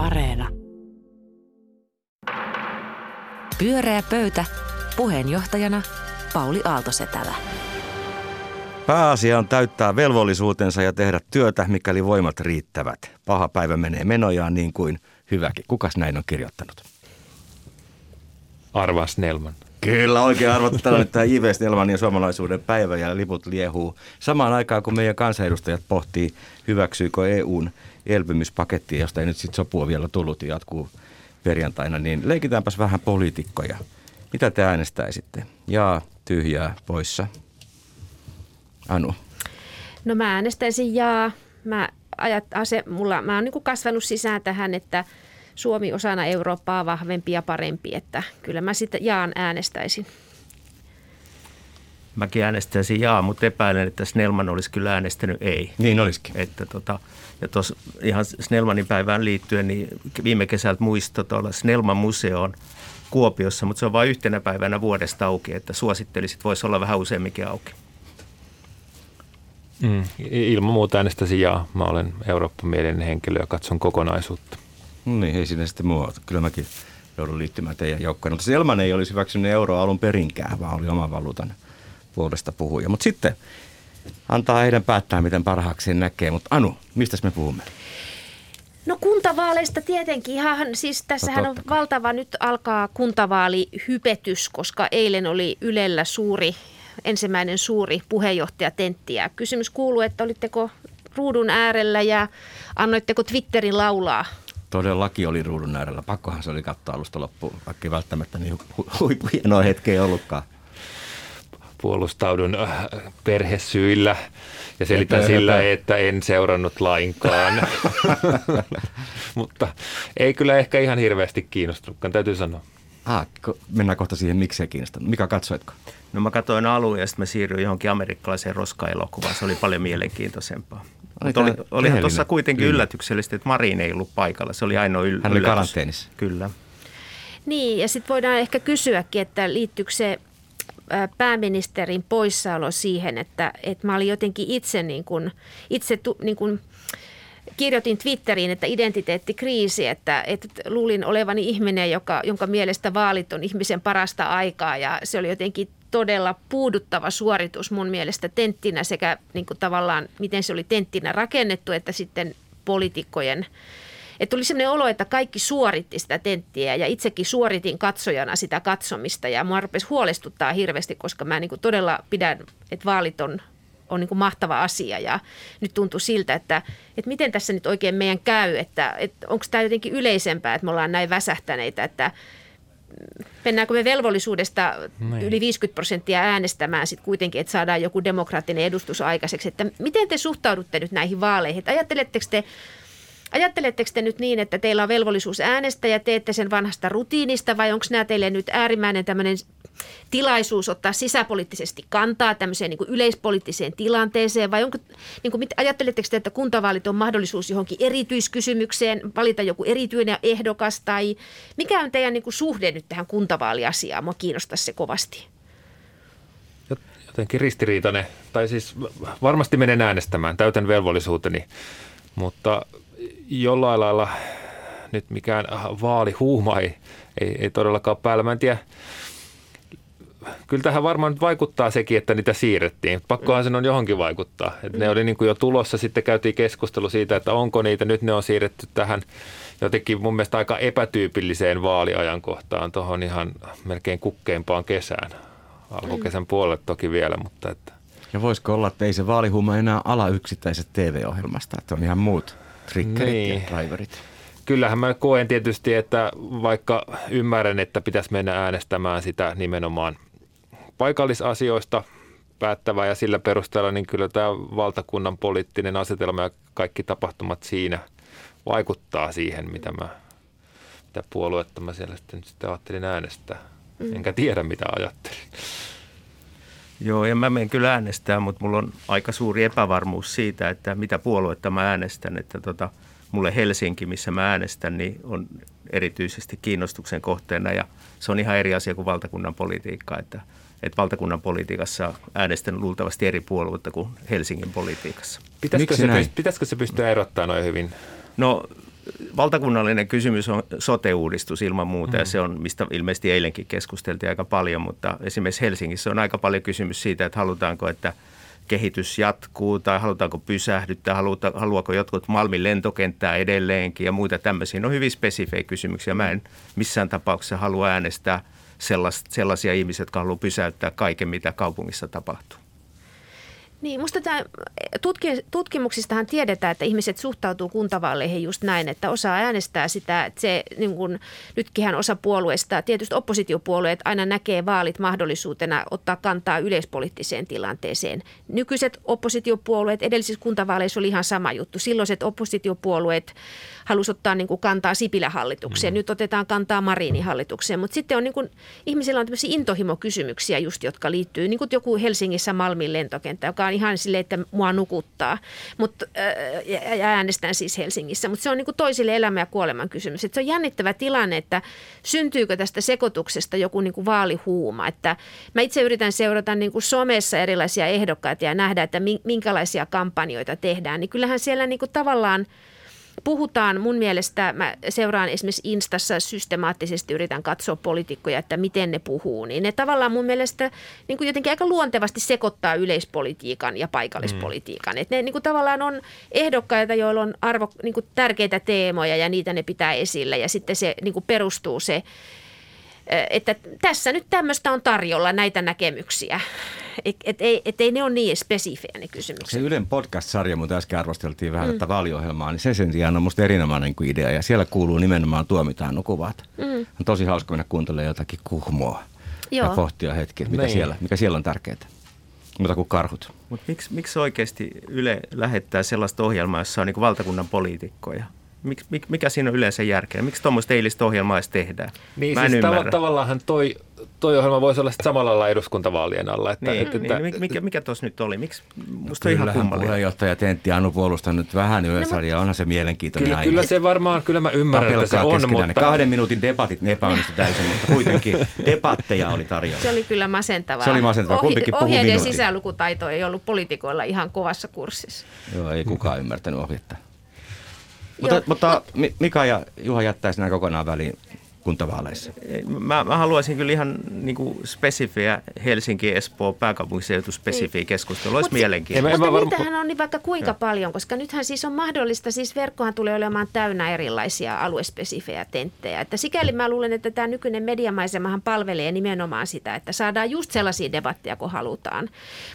Areena. Pyöreä pöytä. Puheenjohtajana Pauli Aaltosetälä. Pääasia on täyttää velvollisuutensa ja tehdä työtä, mikäli voimat riittävät. Paha päivä menee menojaan niin kuin hyväkin. Kukas näin on kirjoittanut? Arva Snellman. Kyllä, oikein arvottu tällainen tämä J.V. Snellmanin suomalaisuuden päivä ja liput liehuu. Samaan aikaan, kun meidän kansanedustajat pohtii, hyväksyykö EUn elpymispaketti, josta ei nyt sitten sopua vielä tullut ja jatkuu perjantaina, niin leikitäänpäs vähän poliitikkoja. Mitä te äänestäisitte? Jaa, tyhjää, poissa. Anu. No mä äänestäisin jaa. Mä, ajat, ase, mulla, mä oon niin kasvanut sisään tähän, että Suomi osana Eurooppaa vahvempi ja parempi, että kyllä mä sitten jaan äänestäisin. Mäkin äänestäisin jaa, mutta epäilen, että Snellman olisi kyllä äänestänyt ei. Niin olisikin. Että tota, ja tuossa ihan Snellmanin päivään liittyen, niin viime kesältä muisto tuolla Snellman museoon Kuopiossa, mutta se on vain yhtenä päivänä vuodesta auki, että suosittelisit, voisi olla vähän useamminkin auki. Mm, ilman muuta äänestäisin jaa. Mä olen Eurooppa-mielinen henkilö ja katson kokonaisuutta. Niin, ei sinne sitten muuta. Kyllä mäkin joudun liittymään teidän joukkoon. Mutta Selman ei olisi hyväksynyt euroa alun perinkään, vaan oli oman valuutan puolesta puhuja. Mutta sitten antaa heidän päättää, miten parhaaksi näkee. Mutta Anu, mistä me puhumme? No kuntavaaleista tietenkin. Ihan, siis tässähän no, on valtava, nyt alkaa kuntavaalihypetys, koska eilen oli Ylellä suuri, ensimmäinen suuri puheenjohtajatentti. Ja kysymys kuuluu, että olitteko ruudun äärellä ja annoitteko Twitterin laulaa Todellakin oli ruudun äärellä. Pakkohan se oli katsoa alusta loppuun, vaikka ei välttämättä niin hu- hienoa hetkeä ollutkaan. Puolustaudun äh, perhesyillä ja selitän sillä, että en seurannut lainkaan. Mutta ei kyllä ehkä ihan hirveästi kiinnostunutkaan, täytyy sanoa. Ah, mennään kohta siihen, miksi se kiinnostunut. Mikä katsoitko? No mä katsoin alun ja sitten mä siirryin johonkin amerikkalaiseen roskaelokuvaan. Se oli paljon mielenkiintoisempaa. Mutta oli, olihan tuossa kuitenkin Kyllä. yllätyksellisesti, että Marin ei ollut paikalla. Se oli ainoa yl- Hän oli karanteenissa. Kyllä. Niin, ja sitten voidaan ehkä kysyäkin, että liittyykö se pääministerin poissaolo siihen, että, että mä olin jotenkin itse, niin kuin, itse tu, niin kuin, kirjoitin Twitteriin, että identiteettikriisi, että, että luulin olevani ihminen, joka, jonka mielestä vaalit on ihmisen parasta aikaa ja se oli jotenkin todella puuduttava suoritus mun mielestä tenttinä sekä niin kuin tavallaan miten se oli tenttinä rakennettu, että sitten poliitikkojen että tuli sellainen olo, että kaikki suoritti sitä tenttiä ja itsekin suoritin katsojana sitä katsomista ja mua rupesi huolestuttaa hirveästi, koska mä niin todella pidän, että vaalit on, on niin mahtava asia ja nyt tuntuu siltä, että, että miten tässä nyt oikein meidän käy, että, että onko tämä jotenkin yleisempää, että me ollaan näin väsähtäneitä, että mennäänkö me velvollisuudesta niin. yli 50 prosenttia äänestämään sitten kuitenkin, että saadaan joku demokraattinen edustus aikaiseksi. Että miten te suhtaudutte nyt näihin vaaleihin? Että ajatteletteko te, Ajatteletteko te nyt niin, että teillä on velvollisuus äänestää ja teette sen vanhasta rutiinista vai onko nämä teille nyt äärimmäinen tämmöinen tilaisuus ottaa sisäpoliittisesti kantaa tämmöiseen niin kuin yleispoliittiseen tilanteeseen vai onko, niin kuin, ajatteletteko te, että kuntavaalit on mahdollisuus johonkin erityiskysymykseen, valita joku erityinen ehdokas tai mikä on teidän niin kuin suhde nyt tähän kuntavaaliasiaan? Mua kiinnostaa se kovasti. Jotenkin ristiriitainen, tai siis varmasti menen äänestämään, täytän velvollisuuteni, mutta jollain lailla nyt mikään vaalihuuma ei, ei, ei todellakaan päällä. Mä en tiedä, kyllä tähän varmaan nyt vaikuttaa sekin, että niitä siirrettiin. Pakkohan sen on johonkin vaikuttaa. Et ne oli niin kuin jo tulossa, sitten käytiin keskustelu siitä, että onko niitä, nyt ne on siirretty tähän jotenkin mun mielestä aika epätyypilliseen vaaliajankohtaan, tuohon ihan melkein kukkeimpaan kesään. Alkukesän puolelle toki vielä, mutta että. Ja voisiko olla, että ei se vaalihuuma enää ala yksittäisestä TV-ohjelmasta, että on ihan muut triggerit niin. ja driverit. Kyllähän mä koen tietysti, että vaikka ymmärrän, että pitäisi mennä äänestämään sitä nimenomaan paikallisasioista päättävää ja sillä perusteella, niin kyllä tämä valtakunnan poliittinen asetelma ja kaikki tapahtumat siinä vaikuttaa siihen, mitä mä mitä puoluetta mä siellä sitten, sitten ajattelin äänestää. Mm. Enkä tiedä, mitä ajattelin. Joo, ja mä menen kyllä äänestää, mutta mulla on aika suuri epävarmuus siitä, että mitä puoluetta mä äänestän. Että tota, mulle Helsinki, missä mä äänestän, niin on erityisesti kiinnostuksen kohteena ja se on ihan eri asia kuin valtakunnan politiikka, että, että valtakunnan politiikassa äänestän luultavasti eri puolueita kuin Helsingin politiikassa. Pitäisikö, se, pyst- pitäisikö se pystyä erottamaan noin hyvin? No valtakunnallinen kysymys on sote-uudistus ilman muuta mm. ja se on, mistä ilmeisesti eilenkin keskusteltiin aika paljon, mutta esimerkiksi Helsingissä on aika paljon kysymys siitä, että halutaanko, että kehitys jatkuu tai halutaanko pysähdyttää, haluta, haluaako jotkut Malmin lentokenttää edelleenkin ja muita tämmöisiä. Ne on hyvin spesifejä kysymyksiä. Mä en missään tapauksessa halua äänestää sellaisia ihmisiä, jotka haluaa pysäyttää kaiken, mitä kaupungissa tapahtuu. Niin, musta tämä, tutki, tutkimuksistahan tiedetään, että ihmiset suhtautuu kuntavaaleihin just näin, että osa äänestää sitä, että se niin kun, nytkinhän osa puolueista, tietysti oppositiopuolueet aina näkee vaalit mahdollisuutena ottaa kantaa yleispoliittiseen tilanteeseen. Nykyiset oppositiopuolueet, edellisissä kuntavaaleissa oli ihan sama juttu. Silloiset oppositiopuolueet halusi ottaa niin kuin kantaa Sipilä-hallitukseen, mm. nyt otetaan kantaa Marinin hallitukseen, mutta sitten on niin kuin, ihmisillä on tämmöisiä intohimokysymyksiä just, jotka liittyy, niin kuin joku Helsingissä Malmin lentokenttä, joka on ihan silleen, että mua nukuttaa, mutta äh, ja äänestän siis Helsingissä, mutta se on niin kuin toisille elämä ja kuoleman kysymys. Että se on jännittävä tilanne, että syntyykö tästä sekoituksesta joku niin kuin vaalihuuma, että mä itse yritän seurata niin kuin somessa erilaisia ehdokkaita ja nähdä, että minkälaisia kampanjoita tehdään, niin kyllähän siellä niin kuin tavallaan – puhutaan mun mielestä, mä seuraan esimerkiksi Instassa systemaattisesti, yritän katsoa poliitikkoja, että miten ne puhuu, niin ne tavallaan mun mielestä niin kuin jotenkin aika luontevasti sekoittaa yleispolitiikan ja paikallispolitiikan. Mm. Että ne niin kuin tavallaan on ehdokkaita, joilla on arvo, niin kuin tärkeitä teemoja ja niitä ne pitää esillä ja sitten se niin kuin perustuu se että tässä nyt tämmöistä on tarjolla näitä näkemyksiä. Että et, et, et ei ne ole niin spesifejä ne kysymykset. Se Ylen podcast-sarja, mutta äsken arvosteltiin vähän mm. tätä vaaliohjelmaa, niin se sen sijaan on musta erinomainen idea. Ja siellä kuuluu nimenomaan tuomitaan nukuvat. Mm. On tosi hauska mennä kuuntelemaan jotakin kuhmoa Joo. ja pohtia hetki, mikä niin. siellä, mikä siellä on tärkeää. Mutta kuin karhut. Mutta miksi, miksi oikeasti Yle lähettää sellaista ohjelmaa, jossa on niin valtakunnan poliitikkoja? Mik, mik, mikä siinä on yleensä järkeä? Miksi tuommoista eilistä ohjelmaa edes tehdään? Niin, Mä en siis tav- tavallaan toi toi ohjelma voisi olla samalla lailla eduskuntavaalien alla. Että, niin, että, niin, että, mikä, mikä tuossa nyt oli? Miksi? Musta on ihan kummallinen. puheenjohtaja Tentti Anu puolustaa nyt vähän Yleisarjaa. No, onhan se mielenkiintoinen kyllä, aihe. Kyllä se varmaan, kyllä mä ymmärrän, että se on. Mutta... Kahden minuutin debatit ne epäonnistu täysin, mutta kuitenkin debatteja oli tarjolla. Se oli kyllä masentavaa. Se oli masentavaa. Kumpikin Ohi, ohjeiden sisälukutaito ei ollut poliitikoilla ihan kovassa kurssissa. Joo, ei kukaan ymmärtänyt ohjetta. Mutta, mutta Mika ja Juha jättäisi nämä kokonaan väliin kuntavaaleissa? Mä, mä haluaisin kyllä ihan niin kuin spesifiä Helsinki, Espoo, pääkaupunkiseutu spesifiä niin. keskustelua. Olisi mielenkiintoista. Mutta varma... niitähän on niin vaikka kuinka ja. paljon, koska nythän siis on mahdollista, siis verkkohan tulee olemaan täynnä erilaisia aluespesifejä tenttejä. Että sikäli mä luulen, että tämä nykyinen mediamaisemahan palvelee nimenomaan sitä, että saadaan just sellaisia debatteja, kun halutaan.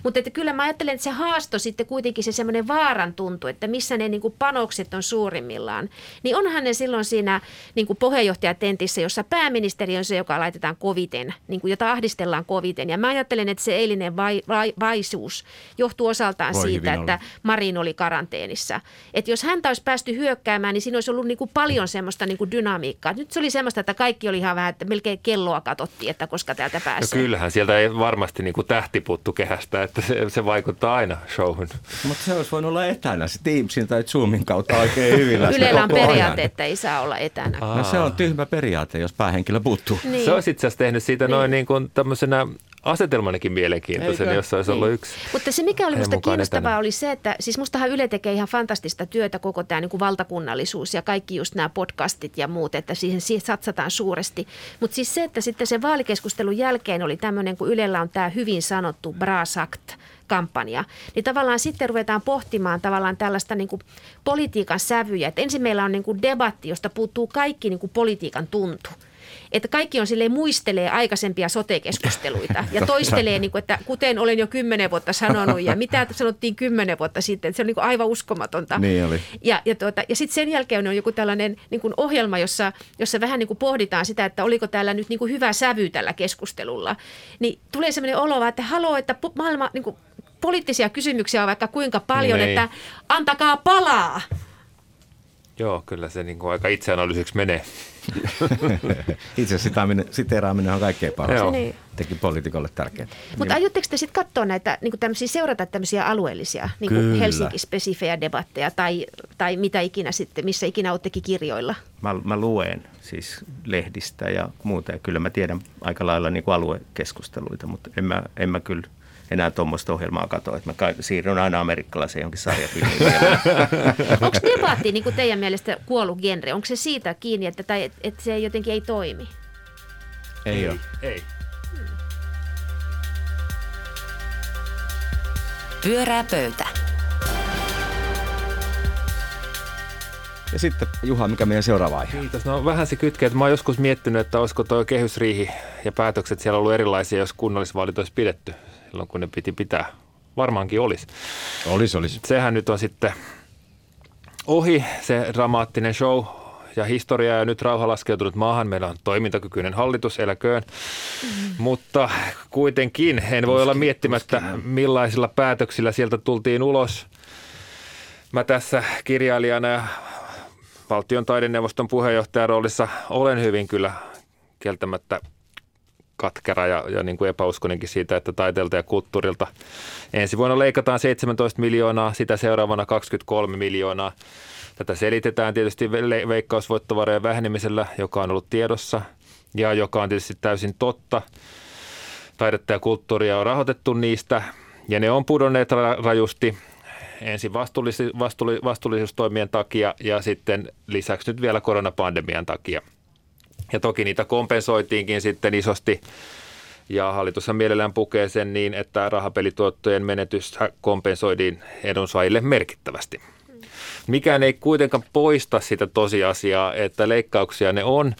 Mutta että kyllä mä ajattelen, että se haasto sitten kuitenkin se semmoinen vaaran tuntu, että missä ne niin kuin panokset on suurimmillaan, niin onhan ne silloin siinä niin kuin puheenjohtajatentissä tilanteessa, jossa pääministeri on se, joka laitetaan koviten, niin kuin jota ahdistellaan koviten. Ja mä ajattelen, että se eilinen vai, vai, vaisuus johtuu osaltaan Voi siitä, että olla. Marin oli karanteenissa. Että jos häntä olisi päästy hyökkäämään, niin siinä olisi ollut niin kuin paljon semmoista niin kuin dynamiikkaa. Nyt se oli semmoista, että kaikki oli ihan vähän, että melkein kelloa katsottiin, että koska täältä pääsee. No kyllähän sieltä ei varmasti niin kuin tähti puuttu kehästä, että se, se vaikuttaa aina showhun. Mutta se olisi voinut olla etänä, se Teamsin tai Zoomin kautta oikein hyvin Ylellä on periaate, että ei saa olla etänä. No se on tyhmä periaate periaate, jos päähenkilö puuttuu. Niin. Se olisi itse asiassa tehnyt siitä niin. noin niin kuin tämmöisenä asetelmanakin mielenkiintoisen, Eikö? jossa olisi niin. ollut yksi. Mutta se mikä oli minusta kiinnostavaa etänä. oli se, että siis mustahan Yle tekee ihan fantastista työtä koko tämä niin kuin valtakunnallisuus ja kaikki just nämä podcastit ja muut, että siihen, siihen satsataan suuresti. Mutta siis se, että sitten se vaalikeskustelun jälkeen oli tämmöinen, kun Ylellä on tämä hyvin sanottu Brasakt – kampanja, niin tavallaan sitten ruvetaan pohtimaan tavallaan tällaista niin kuin politiikan sävyjä. Et ensin meillä on niin kuin debatti, josta puuttuu kaikki niin kuin politiikan tuntu että kaikki on silleen muistelee aikaisempia sote-keskusteluita ja toistelee, niin kuin, että kuten olen jo kymmenen vuotta sanonut ja mitä sanottiin kymmenen vuotta sitten, että se on niin kuin aivan uskomatonta. Niin oli. Ja, ja, tuota, ja sitten sen jälkeen on joku tällainen niin kuin ohjelma, jossa, jossa vähän niin kuin pohditaan sitä, että oliko täällä nyt niin kuin hyvä sävy tällä keskustelulla. Niin tulee sellainen olo, että haluaa, että maailma niin kuin poliittisia kysymyksiä on vaikka kuinka paljon, niin. että antakaa palaa. Joo, kyllä se niin kuin aika itseanalyysiksi menee. Itse siteeraaminen on kaikkein paras. Niin. Teki poliitikolle tärkeää. Mutta niin. aiotteko te sitten katsoa näitä, niin tämmöisiä, seurata tämmöisiä alueellisia, niin kuin Helsinki-spesifejä debatteja tai, tai mitä ikinä sitten, missä ikinä olettekin kirjoilla? Mä, mä luen siis lehdistä ja muuta ja kyllä mä tiedän aika lailla niin kuin aluekeskusteluita, mutta en mä, en mä kyllä enää tuommoista ohjelmaa katsoa. Että mä siirryn aina amerikkalaiseen jonkin sarjafilmiin. Onko debatti niin kuin teidän mielestä kuollut genre? Onko se siitä kiinni, että, tai, että se jotenkin ei toimi? Ei, ei ole. Ei. Pyörää pöytä. Ja sitten Juha, mikä meidän seuraava aihe? Kiitos. No vähän se kytkee, että mä oon joskus miettinyt, että olisiko tuo kehysriihi ja päätökset siellä ollut erilaisia, jos kunnallisvaalit olisi pidetty silloin, kun ne piti pitää. Varmaankin olisi. Olisi, olisi. Sehän nyt on sitten ohi se dramaattinen show ja historia ja nyt rauha laskeutunut maahan. Meillä on toimintakykyinen hallitus, eläköön. Mm-hmm. Mutta kuitenkin en voi olla miettimättä, millaisilla päätöksillä sieltä tultiin ulos. Mä tässä kirjailijana ja valtion taideneuvoston puheenjohtajan roolissa olen hyvin kyllä kieltämättä katkera ja, ja niin kuin epäuskonenkin siitä, että taiteelta ja kulttuurilta ensi vuonna leikataan 17 miljoonaa, sitä seuraavana 23 miljoonaa. Tätä selitetään tietysti veikkausvoittovarojen vähenemisellä, joka on ollut tiedossa ja joka on tietysti täysin totta. Taidetta ja kulttuuria on rahoitettu niistä ja ne on pudonneet rajusti ensin vastuullis- vastuullisuustoimien takia ja sitten lisäksi nyt vielä koronapandemian takia. Ja toki niitä kompensoitiinkin sitten isosti ja hallitushan mielellään pukee sen niin, että rahapelituottojen menetys kompensoitiin edunsaajille merkittävästi. Mikään ei kuitenkaan poista sitä tosiasiaa, että leikkauksia ne on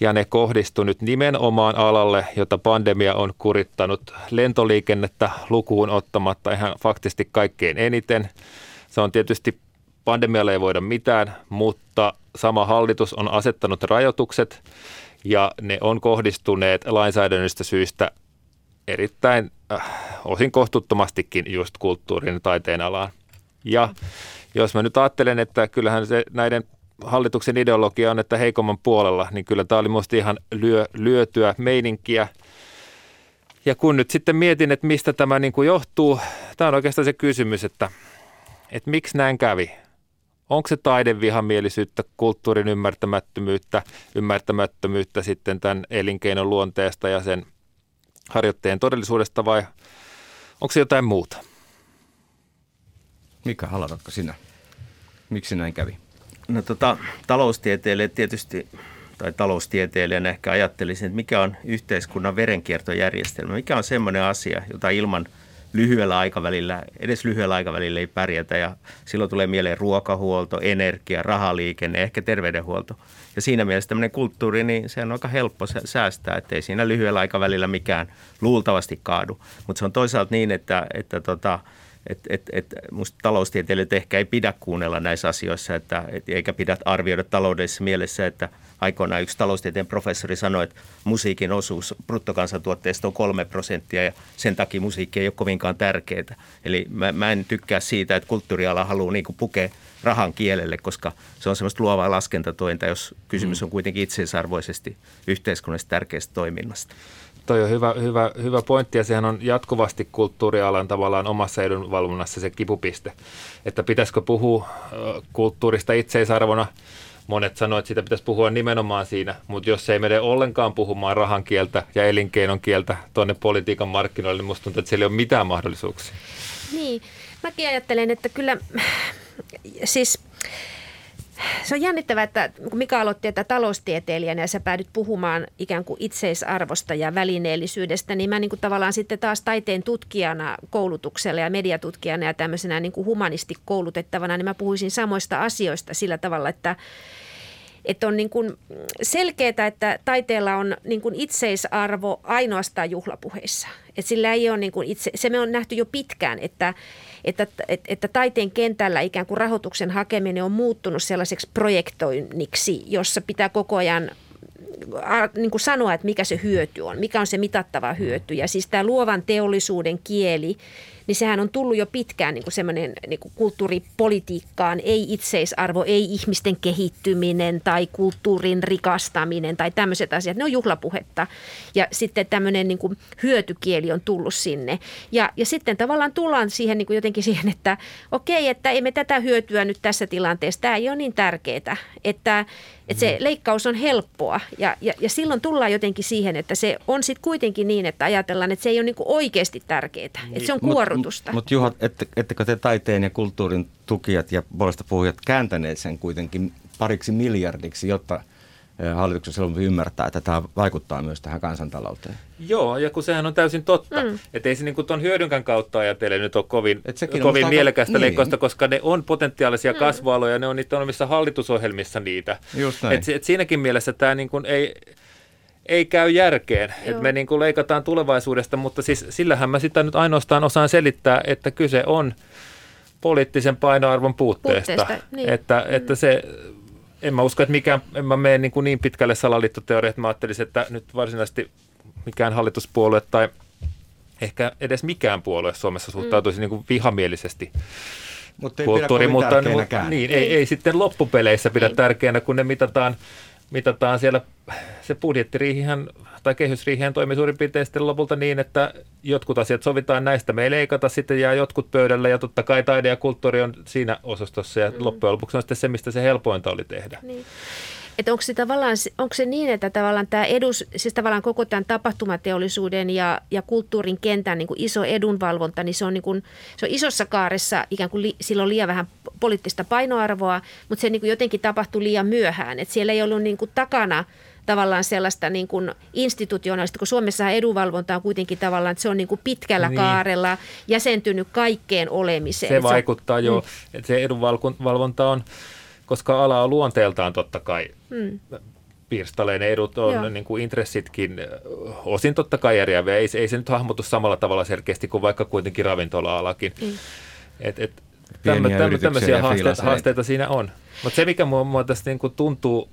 ja ne kohdistu nyt nimenomaan alalle, jota pandemia on kurittanut lentoliikennettä lukuun ottamatta ihan faktisesti kaikkein eniten. Se on tietysti pandemialle ei voida mitään, mutta sama hallitus on asettanut rajoitukset ja ne on kohdistuneet lainsäädännöstä syystä erittäin äh, osin kohtuuttomastikin just kulttuurin ja taiteen alaan. Ja jos mä nyt ajattelen, että kyllähän se näiden hallituksen ideologia on, että heikomman puolella, niin kyllä tämä oli minusta ihan lyö, lyötyä meininkiä. Ja kun nyt sitten mietin, että mistä tämä niin kuin johtuu, tämä on oikeastaan se kysymys, että, että miksi näin kävi. Onko se taidevihamielisyyttä, kulttuurin ymmärtämättömyyttä, ymmärtämättömyyttä sitten tämän elinkeinon luonteesta ja sen harjoitteen todellisuudesta vai onko se jotain muuta? Mikä haluatko sinä? Miksi näin kävi? No tota, taloustieteilijä tietysti, tai taloustieteilijänä ehkä ajattelisin, että mikä on yhteiskunnan verenkiertojärjestelmä. Mikä on semmoinen asia, jota ilman lyhyellä aikavälillä, edes lyhyellä aikavälillä ei pärjätä. Ja silloin tulee mieleen ruokahuolto, energia, rahaliikenne, ehkä terveydenhuolto. Ja siinä mielessä tämmöinen kulttuuri, niin se on aika helppo säästää, että ei siinä lyhyellä aikavälillä mikään luultavasti kaadu. Mutta se on toisaalta niin, että, että tota, et, et, et musta taloustieteilijöitä ehkä ei pidä kuunnella näissä asioissa, että, et, eikä pidä arvioida taloudellisessa mielessä, että aikoinaan yksi taloustieteen professori sanoi, että musiikin osuus bruttokansantuotteesta on kolme prosenttia ja sen takia musiikki ei ole kovinkaan tärkeää. Eli mä, mä en tykkää siitä, että kulttuuriala haluaa niin pukea rahan kielelle, koska se on semmoista luovaa laskentatointa, jos kysymys mm. on kuitenkin itseisarvoisesti yhteiskunnallisesti tärkeästä toiminnasta. Toi on hyvä, hyvä, hyvä pointti ja sehän on jatkuvasti kulttuurialan tavallaan omassa edunvalvonnassa se kipupiste, että pitäisikö puhua kulttuurista itseisarvona. Monet sanoivat, että sitä pitäisi puhua nimenomaan siinä, mutta jos ei mene ollenkaan puhumaan rahan kieltä ja elinkeinon kieltä tuonne politiikan markkinoille, niin musta tuntuu, että siellä ei ole mitään mahdollisuuksia. Niin, mäkin ajattelen, että kyllä siis se on jännittävää, että kun Mika aloitti että taloustieteilijänä ja sä päädyt puhumaan ikään kuin itseisarvosta ja välineellisyydestä, niin mä niin kuin tavallaan sitten taas taiteen tutkijana koulutuksella ja mediatutkijana ja tämmöisenä niin kuin humanisti koulutettavana, niin mä puhuisin samoista asioista sillä tavalla, että että on niin selkeää, että taiteella on niin kuin itseisarvo ainoastaan juhlapuheissa. Että sillä ei ole niin kuin itse, se me on nähty jo pitkään, että, että, että, taiteen kentällä ikään kuin rahoituksen hakeminen on muuttunut sellaiseksi projektoinniksi, jossa pitää koko ajan niin kuin sanoa, että mikä se hyöty on, mikä on se mitattava hyöty. Ja siis tämä luovan teollisuuden kieli – niin sehän on tullut jo pitkään niin kuin semmoinen niin kuin kulttuuripolitiikkaan, ei itseisarvo, ei ihmisten kehittyminen tai kulttuurin rikastaminen tai tämmöiset asiat, ne on juhlapuhetta. Ja sitten tämmöinen niin kuin hyötykieli on tullut sinne. Ja, ja sitten tavallaan tullaan siihen niin kuin jotenkin siihen, että okei, että emme tätä hyötyä nyt tässä tilanteessa, tämä ei ole niin tärkeää, että, että se leikkaus on helppoa. Ja, ja, ja silloin tullaan jotenkin siihen, että se on sitten kuitenkin niin, että ajatellaan, että se ei ole niin kuin oikeasti tärkeää, että se on kuorrutusta. Mutta mut Juha, ette, ettekö te taiteen ja kulttuurin tukijat ja puolesta puhujat kääntäneet sen kuitenkin pariksi miljardiksi, jotta hallituksen silloin ymmärtää, että tämä vaikuttaa myös tähän kansantalouteen. Joo, ja kun sehän on täysin totta. Mm. Että ei se niin tuon hyödynkän kautta ajatellen nyt ole kovin, kovin mielekästä aika... leikkausta, niin. koska ne on potentiaalisia mm. kasvualoja, ne on niitä omissa hallitusohjelmissa niitä. Just näin. Et, et siinäkin mielessä tämä niin kuin ei, ei käy järkeen, että me niin kuin leikataan tulevaisuudesta, mutta siis sillähän mä sitä nyt ainoastaan osaan selittää, että kyse on poliittisen painoarvon puutteesta. puutteesta niin. että, mm. että se en mä usko, että mikään, en mä mene niin, kuin niin pitkälle salaliittoteoria, että mä ajattelisin, että nyt varsinaisesti mikään hallituspuolue tai ehkä edes mikään puolue Suomessa suhtautuisi mm. niin kuin vihamielisesti mutta ei kulttuuriin, mutta niin, ei, ei sitten loppupeleissä pidä ei. tärkeänä, kun ne mitataan, mitataan siellä, se budjettiriihihän tai kehysriiheen toimi suurin piirtein sitten lopulta niin, että jotkut asiat sovitaan näistä, me ei leikata, sitten jää jotkut pöydälle ja totta kai taide ja kulttuuri on siinä osastossa ja mm. loppujen lopuksi on sitten se, mistä se helpointa oli tehdä. Niin. Että onko, se tavallaan, onko se niin, että tavallaan tämä edus, siis tavallaan koko tämän tapahtumateollisuuden ja, ja kulttuurin kentän niin kuin iso edunvalvonta, niin se on, niin kuin, se on isossa kaaressa ikään kuin li, sillä on liian vähän poliittista painoarvoa, mutta se niin kuin jotenkin tapahtui liian myöhään. Että siellä ei ollut niin kuin takana – tavallaan sellaista niin kuin institutionaalista, kun Suomessa edunvalvonta on kuitenkin tavallaan, että se on niin kuin pitkällä niin. kaarella jäsentynyt kaikkeen olemiseen. Se vaikuttaa se, jo, mm. että se edunvalvonta on, koska ala on luonteeltaan totta kai mm pirstaleinen edut on niin kuin intressitkin osin totta kai eriäviä. Ei, ei se nyt hahmotu samalla tavalla selkeästi kuin vaikka kuitenkin ravintola-alakin. Mm. Et, et, tämmöisiä haasteita, haasteita siinä on. Mutta se, mikä mua, mua tässä niin kuin tuntuu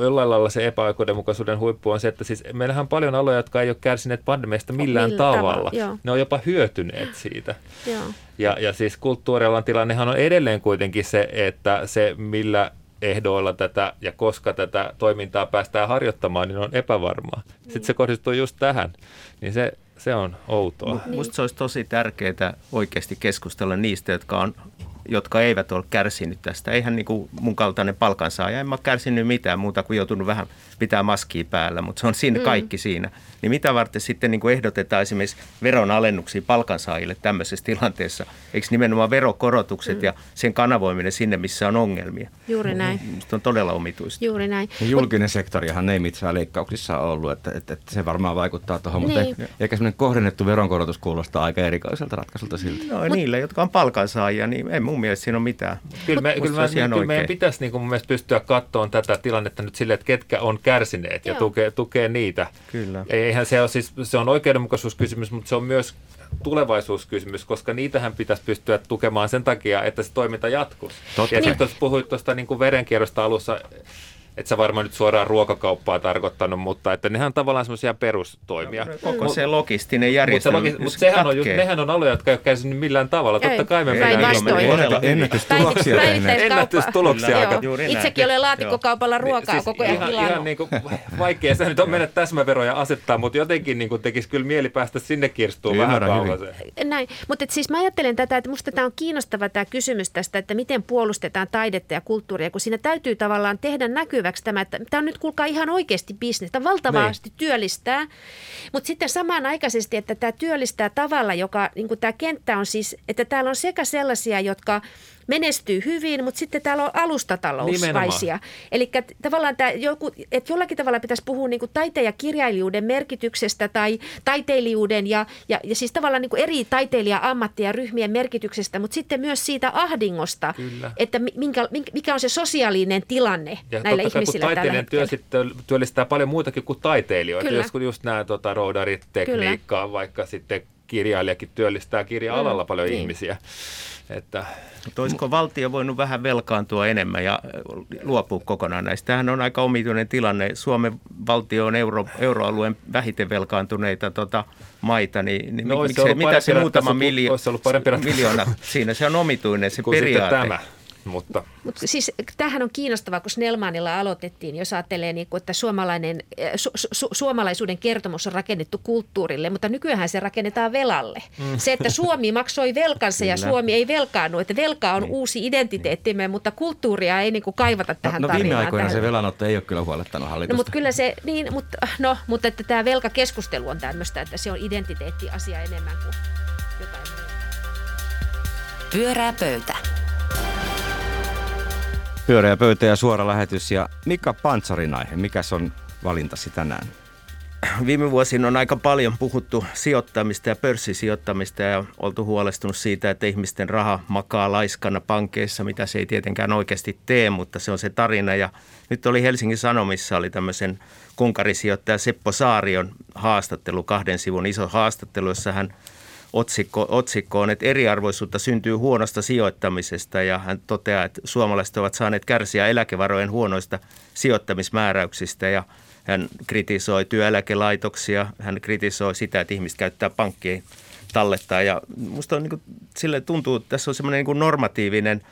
jollain lailla se epäoikeudenmukaisuuden huippu on se, että siis meillähän on paljon aloja, jotka ei ole kärsineet pandemiasta millään Millä tavalla. tavalla ne on jopa hyötyneet siitä. Joo. Ja, ja siis kulttuurialan tilannehan on edelleen kuitenkin se, että se millä ehdoilla tätä ja koska tätä toimintaa päästään harjoittamaan, niin on epävarmaa. Sitten se kohdistuu just tähän, niin se, se on outoa. Minusta se olisi tosi tärkeää oikeasti keskustella niistä, jotka on jotka eivät ole kärsinyt tästä. Eihän niin kuin mun kaltainen palkansaaja, en mä ole kärsinyt mitään muuta kuin joutunut vähän pitää maskia päällä, mutta se on siinä mm. kaikki siinä. Niin mitä varten sitten niin kuin ehdotetaan esimerkiksi veronalennuksia palkansaajille tämmöisessä tilanteessa? Eikö nimenomaan verokorotukset mm. ja sen kanavoiminen sinne, missä on ongelmia? Juuri näin. Minusta on todella omituista. Juuri näin. Ja julkinen sektorihan ei mitään leikkauksissa ollut, että, että, että se varmaan vaikuttaa tuohon, niin. mutta ehkä semmoinen kohdennettu veronkorotus kuulostaa aika erikoiselta ratkaisulta siltä. No Mut, niille, jotka on palkansaajia, niin ei mun mielestä siinä ole mitään. Kyllä, me, kyllä, me, kyllä meidän pitäisi niin kuin mun mielestä pystyä katsomaan tätä tilannetta nyt silleen, että ketkä on kärsineet ja tukee, tukee niitä. Kyllä. Eihän se ole siis, se on oikeudenmukaisuuskysymys, mutta se on myös tulevaisuuskysymys, koska niitähän pitäisi pystyä tukemaan sen takia, että se toiminta jatkuu. Totta ja sitten puhuit tuosta niin verenkierrosta alussa, että sä varmaan nyt suoraan ruokakauppaa tarkoittanut, mutta että nehän on tavallaan semmoisia perustoimia. No, koko se logistinen järjestelmä. Mutta se, mut sehän on, just, nehän on aloja, jotka ei ole kärsinyt millään tavalla. Totta kai me mennään ennätystuloksia Ennätystuloksia. Itsekin olen laatikkokaupalla niin, ruokaa siis koko ajan ihan, ihan niin kuin, vaikea se nyt on mennä täsmäveroja asettaa, mutta jotenkin niin kuin tekisi kyllä mieli päästä sinne kirstuun vähän kauaseen. Näin, mutta siis mä ajattelen tätä, että musta tämä on kiinnostava tämä kysymys tästä, että miten puolustetaan taidetta ja kulttuuria, kun siinä täytyy tavallaan tehdä näkyvä selväksi tämä, että tämä on nyt kuulkaa ihan oikeasti bisnestä, valtavasti niin. työllistää, mutta sitten samanaikaisesti, että tämä työllistää tavalla, joka, niin kuin tämä kenttä on siis, että täällä on sekä sellaisia, jotka menestyy hyvin, mutta sitten täällä on alustatalousvaisia. Eli tavallaan tämä joku, että jollakin tavalla pitäisi puhua niin kuin taiteen ja kirjailijuuden merkityksestä tai taiteilijuuden ja, ja, ja siis tavallaan niin kuin eri taiteilija-ammattia ja ryhmien merkityksestä, mutta sitten myös siitä ahdingosta, Kyllä. että minkä, mikä on se sosiaalinen tilanne ja näillä ihmisillä kai, taiteilijan työ sitten työllistää paljon muutakin kuin taiteilijoita. Kyllä. Joskus just nämä tota, roudarit, tekniikkaa, Kyllä. vaikka sitten kirjailijakin työllistää kirja-alalla Mm, paljon niin. ihmisiä. Että Mutta olisiko valtio voinut vähän velkaantua enemmän ja luopua kokonaan näistä? Tämähän on aika omituinen tilanne. Suomen valtio on euro, euroalueen vähiten velkaantuneita tota, maita, niin, niin No, miksei, mitä se muutama miljo- miljoona siinä? Se on omituinen se kun periaate. tämä. Mutta Mutta siis tämähän on kiinnostavaa, kun Snellmanilla aloitettiin, jos ajattelee, niin kuin, että suomalainen, eh, su, su, suomalaisuuden kertomus on rakennettu kulttuurille, mutta nykyään se rakennetaan velalle. Mm. Se, että Suomi maksoi velkansa ja Kyllä. Suomi ei velkaannu, että velka on niin. uusi identiteettimme, mutta kulttuuria ei niin kuin kaivata tähän no, no viime aikoina tähän. se velanotto ei ole kyllä huolettanut No hallitusta. mutta kyllä se, niin, mutta, no, mutta että tämä velkakeskustelu on tämmöistä, että se on identiteettiasia enemmän kuin jotain muuta. Pyörää pöytä. Pyöreä pöytä ja suora lähetys ja Mika Pantsarin aihe. Mikäs on valintasi tänään? Viime vuosina on aika paljon puhuttu sijoittamista ja pörssisijoittamista ja oltu huolestunut siitä, että ihmisten raha makaa laiskana pankeissa, mitä se ei tietenkään oikeasti tee, mutta se on se tarina. Ja nyt oli Helsingin Sanomissa oli tämmöisen kunkarisijoittaja Seppo Saarion haastattelu, kahden sivun iso haastattelu, jossa hän otsikko, otsikko on, että eriarvoisuutta syntyy huonosta sijoittamisesta ja hän toteaa, että suomalaiset ovat saaneet kärsiä eläkevarojen huonoista sijoittamismääräyksistä ja hän kritisoi työeläkelaitoksia, hän kritisoi sitä, että ihmiset käyttää pankkien tallettaa ja musta on niin kuin, sille tuntuu, että tässä on semmoinen niin normatiivinen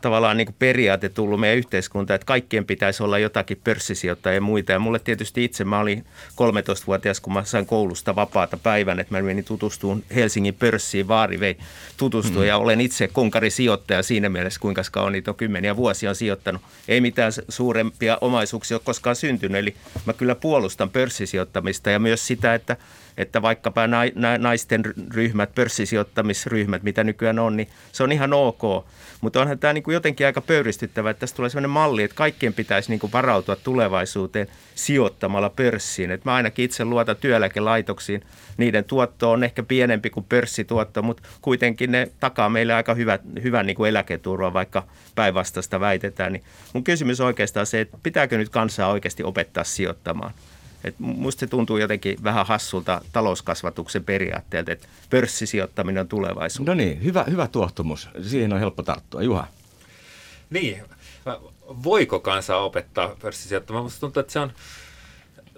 tavallaan niin kuin periaate tullut meidän yhteiskuntaan, että kaikkien pitäisi olla jotakin pörssisijoittajia ja muita. Ja mulle tietysti itse, mä olin 13-vuotias, kun mä sain koulusta vapaata päivän, että mä menin tutustumaan Helsingin pörssiin, Vaari vei tutustua mm. ja olen itse konkarisijoittaja siinä mielessä, kuinka kauan niitä on kymmeniä vuosia on sijoittanut. Ei mitään suurempia omaisuuksia ole koskaan syntynyt, eli mä kyllä puolustan pörssisijoittamista ja myös sitä, että että vaikkapa nai- nai- naisten ryhmät, pörssisijoittamisryhmät, mitä nykyään on, niin se on ihan ok. Mutta onhan tämä niinku jotenkin aika pöyristyttävä, että tässä tulee sellainen malli, että kaikkien pitäisi niinku varautua tulevaisuuteen sijoittamalla pörssiin. Et mä ainakin itse luotan työeläkelaitoksiin. Niiden tuotto on ehkä pienempi kuin pörssituotto, mutta kuitenkin ne takaa meille aika hyvä, hyvän niinku eläketurvan, vaikka päinvastaista väitetään. Niin mun kysymys on oikeastaan se, että pitääkö nyt kansaa oikeasti opettaa sijoittamaan? Et musta se tuntuu jotenkin vähän hassulta talouskasvatuksen periaatteelta, että pörssisijoittaminen on tulevaisuus. No niin, hyvä, hyvä tuohtumus. Siihen on helppo tarttua. Juha. Niin, voiko kansa opettaa pörssisijoittamaan? Minusta tuntuu, että se on,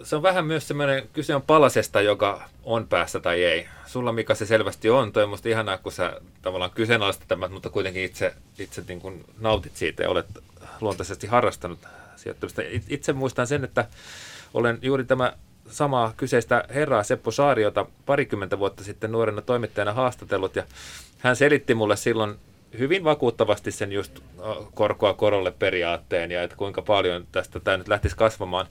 se on vähän myös semmoinen, kyse on palasesta, joka on päässä tai ei. Sulla Mika se selvästi on, toi on musta ihanaa, kun sä tavallaan kyseenalaistat tämän, mutta kuitenkin itse, itse niin kuin nautit siitä ja olet luontaisesti harrastanut sijoittamista. Itse muistan sen, että olen juuri tämä samaa kyseistä herraa Seppo Saariota parikymmentä vuotta sitten nuorena toimittajana haastatellut ja hän selitti mulle silloin hyvin vakuuttavasti sen just korkoa korolle periaatteen ja että kuinka paljon tästä tämä nyt lähtisi kasvamaan.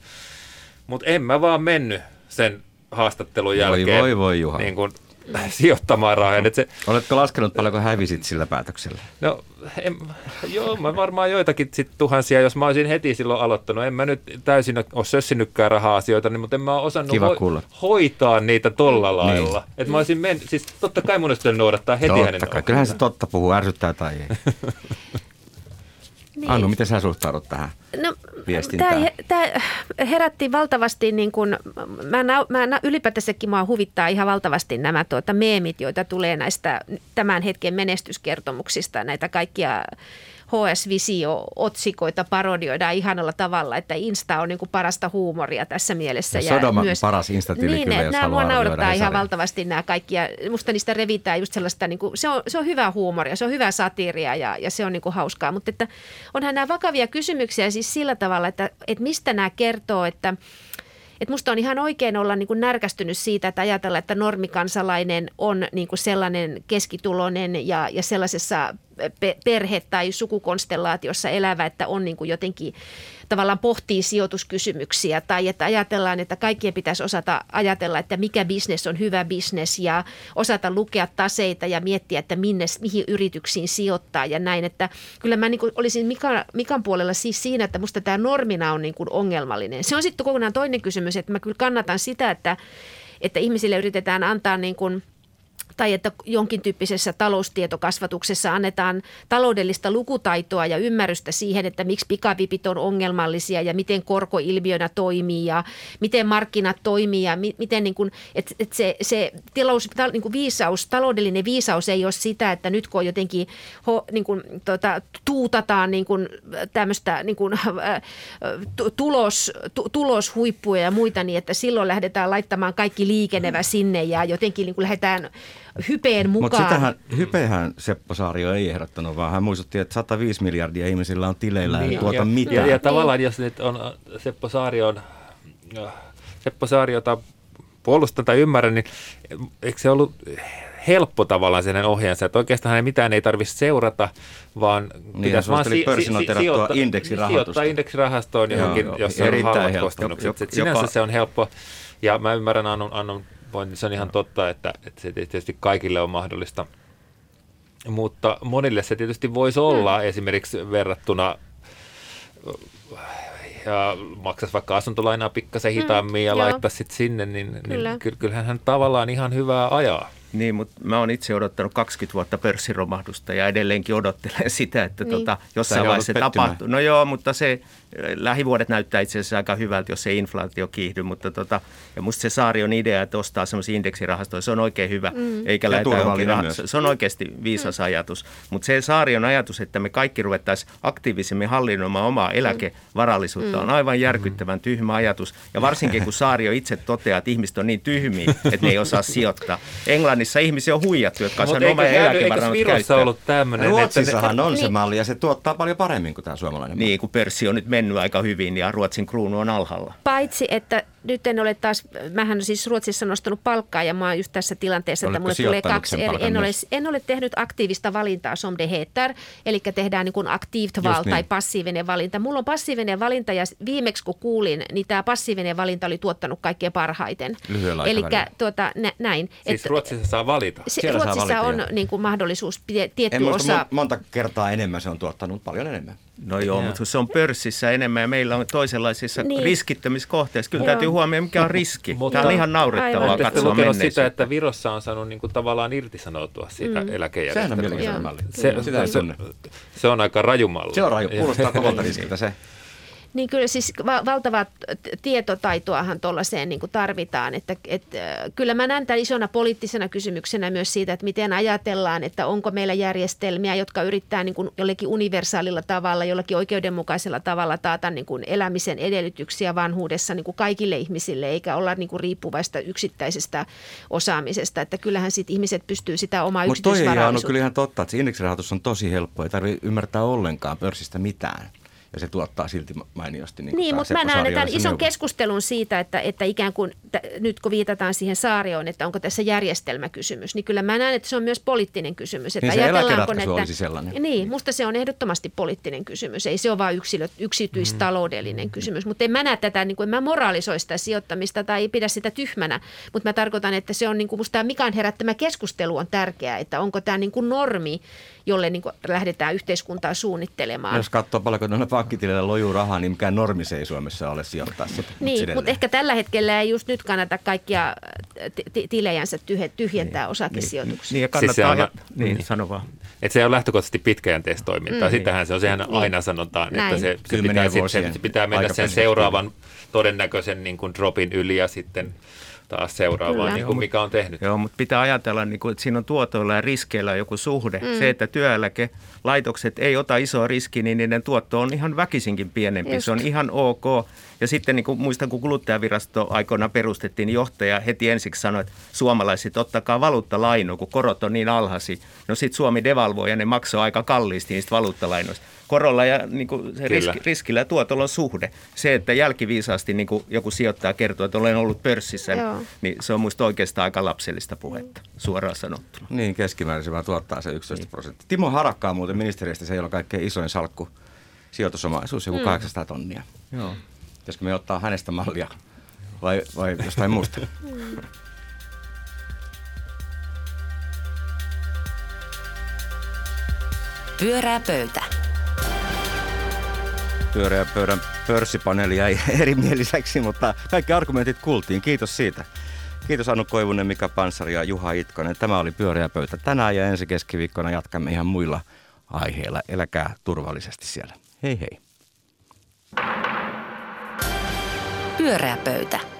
Mutta en mä vaan mennyt sen haastattelun Voi, jälkeen voi, voi, Juha. Niin kuin, sijoittamaan rahoja. Et se, Oletko laskenut paljonko hävisit sillä päätöksellä? no, en, joo, mä varmaan joitakin sit tuhansia, jos mä olisin heti silloin aloittanut. En mä nyt täysin ole sössinytkään raha-asioita, niin, mutta en mä ole osannut kuulla. hoitaa niitä tolla Niin. lailla. Että mä olisin men, siis totta kai mun olisi noudattaa heti hänen Totta kai. Kyllähän se totta puhuu, ärsyttää tai ei. Niin. Annu, miten sä suhtaudut tähän? No, viestintään? Tämä herätti valtavasti, niin kun, mä, mä ylipäätänsäkin mua huvittaa ihan valtavasti nämä tuota, meemit, joita tulee näistä tämän hetken menestyskertomuksista, näitä kaikkia HS-visio-otsikoita parodioidaan ihanalla tavalla, että Insta on niin kuin parasta huumoria tässä mielessä. Ja Sodoma paras Insta-tili niin, kyllä, jos nämä haluaa mua naurattaa ihan valtavasti nämä kaikki. Ja musta niistä revitään just sellaista, niin kuin, se, on, se on hyvää huumoria, se on hyvää satiria ja, ja se on niin kuin hauskaa. Mutta että onhan nämä vakavia kysymyksiä siis sillä tavalla, että, että mistä nämä kertoo, että et musta on ihan oikein olla niin kuin närkästynyt siitä, että ajatella, että normikansalainen on niin kuin sellainen keskituloinen ja, ja sellaisessa perhe- tai sukukonstellaatiossa elävä, että on niin kuin jotenkin tavallaan pohtii sijoituskysymyksiä tai että ajatellaan, että kaikkien pitäisi osata ajatella, että mikä bisnes on hyvä bisnes ja osata lukea taseita ja miettiä, että minne, mihin yrityksiin sijoittaa ja näin. Että kyllä mä niin kuin olisin Mikan, Mikan puolella siis siinä, että musta tämä normina on niin kuin ongelmallinen. Se on sitten kokonaan toinen kysymys, että mä kyllä kannatan sitä, että, että ihmisille yritetään antaa niin kuin tai että jonkin tyyppisessä taloustietokasvatuksessa annetaan taloudellista lukutaitoa ja ymmärrystä siihen, että miksi pikavipit on ongelmallisia ja miten korkoilmiönä toimii ja miten markkinat toimii ja mi- miten niin kuin, että, että se, se talous, ta, niin kuin viisaus, taloudellinen viisaus ei ole sitä, että nyt kun jotenkin ho, niin kuin, tota, tuutataan niin kuin tämmöistä niin kuin, äh, tulos, tu, tuloshuippuja ja muita, niin että silloin lähdetään laittamaan kaikki liikenevä sinne ja jotenkin niin kuin lähdetään hypeen mukaan. Mutta sitähän, hypehän Seppo Saario ei ehdottanut, vaan hän muistutti, että 105 miljardia ihmisillä on tileillä niin, ja tuota ja, mitään. Ja, ja tavallaan jos nyt on Seppo Saario on, Seppo Saariota puolustan tai ymmärrän, niin eikö se ollut helppo tavallaan sen ohjeensa, että oikeastaan hän mitään ei tarvitse seurata, vaan niin, pitäisi vaan si- si- sijoittaa, sijoittaa indeksirahastoon johonkin, Joo, jossa on halvat kustannukset. Joka, sinänsä se on helppo. Ja mä ymmärrän Annon, Annon pointin, se on ihan totta, että, että se tietysti kaikille on mahdollista. Mutta monille se tietysti voisi olla hmm. esimerkiksi verrattuna ja maksaisi vaikka asuntolainaa pikkasen hitaammin mm, ja laittaisi sitten sinne, niin, niin kyllähän hän tavallaan ihan hyvää ajaa. Niin, mutta mä oon itse odottanut 20 vuotta pörssiromahdusta ja edelleenkin odottelen sitä, että niin. tota, jossain vaiheessa se tapahtuu. No joo, mutta se lähivuodet näyttää itse asiassa aika hyvältä, jos se inflaatio kiihdy, mutta tota, ja musta se Saari on idea, että ostaa semmoisia indeksirahastoja, se on oikein hyvä, mm. eikä lähdetä johonkin rah- Se on oikeasti viisas mm. ajatus, mutta se Saari on ajatus, että me kaikki ruvettaisiin aktiivisemmin hallinnoimaan omaa eläkevarallisuutta, mm. on aivan järkyttävän tyhmä ajatus, ja varsinkin kun Saari itse toteaa, että ihmiset on niin tyhmiä, että ne ei osaa sijoittaa. Englannissa ihmisiä on huijattu, jotka on oma eläkevarannut käyttöön. ollut tämmöinen? Ruotsissahan on se malli, ja se tuottaa paljon paremmin kuin tämä suomalainen malli. Niin, kun pörssi on nyt mennyt aika hyvin ja Ruotsin kruunu on alhaalla. Paitsi, että nyt en ole taas, mähän siis Ruotsissa nostanut palkkaa ja mä oon just tässä tilanteessa, että mulle tulee kaksi eri. En ole, en ole tehnyt aktiivista valintaa som det heter, eli tehdään niin kuin aktiivt val niin. tai passiivinen valinta. Mulla on passiivinen valinta ja viimeksi kun kuulin, niin tämä passiivinen valinta oli tuottanut kaikkein parhaiten. Eli tuota, nä, näin. Siis että, Ruotsissa saa valita? Se, Ruotsissa saa valita, on niin kuin mahdollisuus tietty en osa. monta kertaa enemmän se on tuottanut, paljon enemmän. No joo, mutta se on pörssissä enemmän ja meillä on toisenlaisissa niin. riskittämiskohteissa. Kyllä joo. täytyy huomioida, mikä on riski. mutta, Tämä on ihan naurettavaa katsoa menneisyyttä. sitä, että Virossa on saanut niin kuin tavallaan irtisanoutua siitä mm. eläkejärjestelmästä. Sehän on. Se, se, se, se on aika raju malli. Se on raju, kuulostaa kovalta riskiltä se. Niin kyllä siis va- valtavaa tietotaitoahan tuollaiseen niin tarvitaan. Että, et, kyllä mä näen tämän isona poliittisena kysymyksenä myös siitä, että miten ajatellaan, että onko meillä järjestelmiä, jotka yrittää niin kuin jollekin universaalilla tavalla, jollakin oikeudenmukaisella tavalla taata niin kuin elämisen edellytyksiä vanhuudessa niin kuin kaikille ihmisille, eikä olla niin kuin riippuvaista yksittäisestä osaamisesta. Että kyllähän sit ihmiset pystyy sitä omaa Mutta toi ei ole kyllä ihan totta, että se indeksirahoitus on tosi helppo, ei tarvitse ymmärtää ollenkaan pörssistä mitään ja se tuottaa silti mainiosti. Niin, niin mutta mä näen tämän ison neuvo. keskustelun siitä, että, että ikään kuin t- nyt kun viitataan siihen saarioon, että onko tässä järjestelmäkysymys, niin kyllä mä näen, että se on myös poliittinen kysymys. Että niin se ajatellaanko, että, olisi sellainen. Niin, musta se on ehdottomasti poliittinen kysymys. Ei se ole vain yksilö, yksityistaloudellinen mm. kysymys. Mutta en mä näe tätä, niin kuin en mä moralisoi sitä sijoittamista tai ei pidä sitä tyhmänä, mutta mä tarkoitan, että se on niin kuin musta tämä Mikan herättämä keskustelu on tärkeää, että onko tämä niin kuin normi, jolle niin kuin lähdetään yhteiskuntaa suunnittelemaan. Jos katsoo paljonko pankkitilillä lojuu rahaa, niin mikään normi se ei Suomessa ole sijoittaa sitä. Niin, mutta ehkä tällä hetkellä ei just nyt kannata kaikkia tilejänsä tyhjentää niin, osakesijoituksia. Niin, ja kannattaa, siis on, ja, niin, niin, sano vaan. Että se on lähtökohtaisesti pitkäjänteistä toimintaa. Mm. Sittenhän se on, sehän niin. aina sanotaan, Näin. että se, se, pitää, se, se pitää mennä sen seuraavan todennäköisen niin kuin dropin yli ja sitten – taas seuraavaan, niin kuin mikä on tehnyt. Joo, mutta pitää ajatella, niin kuin, että siinä on tuotoilla ja riskeillä joku suhde. Mm. Se, että työeläkelaitokset ei ota isoa riskiä, niin niiden tuotto on ihan väkisinkin pienempi. Just. Se on ihan ok. Ja sitten niin kuin, muistan, kun kuluttajavirasto aikoina perustettiin, niin johtaja heti ensiksi sanoi, että suomalaiset ottakaa valuuttalaino, kun korot on niin alhaisi. No sitten Suomi devalvoi ja ne maksoi aika kalliisti niistä valuuttalainoista. Korolla ja niin kuin se riski, riskillä ja tuotolla on suhde. Se, että jälkiviisaasti niin kuin joku sijoittaja kertoo, että olen ollut pörssissä, Joo. Niin se on minusta oikeastaan aika lapsellista puhetta, suoraan sanottuna. Niin, keskimäärin se vaan tuottaa se 11 niin. prosenttia. Timo Harakka on muuten ministeriöstä, se ei ole kaikkein isoin salkku sijoitusomaisuus, joku mm. 800 tonnia. Joo. Pitäisikö me ottaa hänestä mallia vai, vai jostain muusta? Pyörää pöytä. Pyöreä pöydän pörssipaneeli jäi erimieliseksi, mutta kaikki argumentit kuultiin. Kiitos siitä. Kiitos Anu Koivunen, Mika Pansari ja Juha Itkonen. Tämä oli Pyöreä pöytä tänään ja ensi keskiviikkona jatkamme ihan muilla aiheilla. Eläkää turvallisesti siellä. Hei hei. Pyöreä pöytä.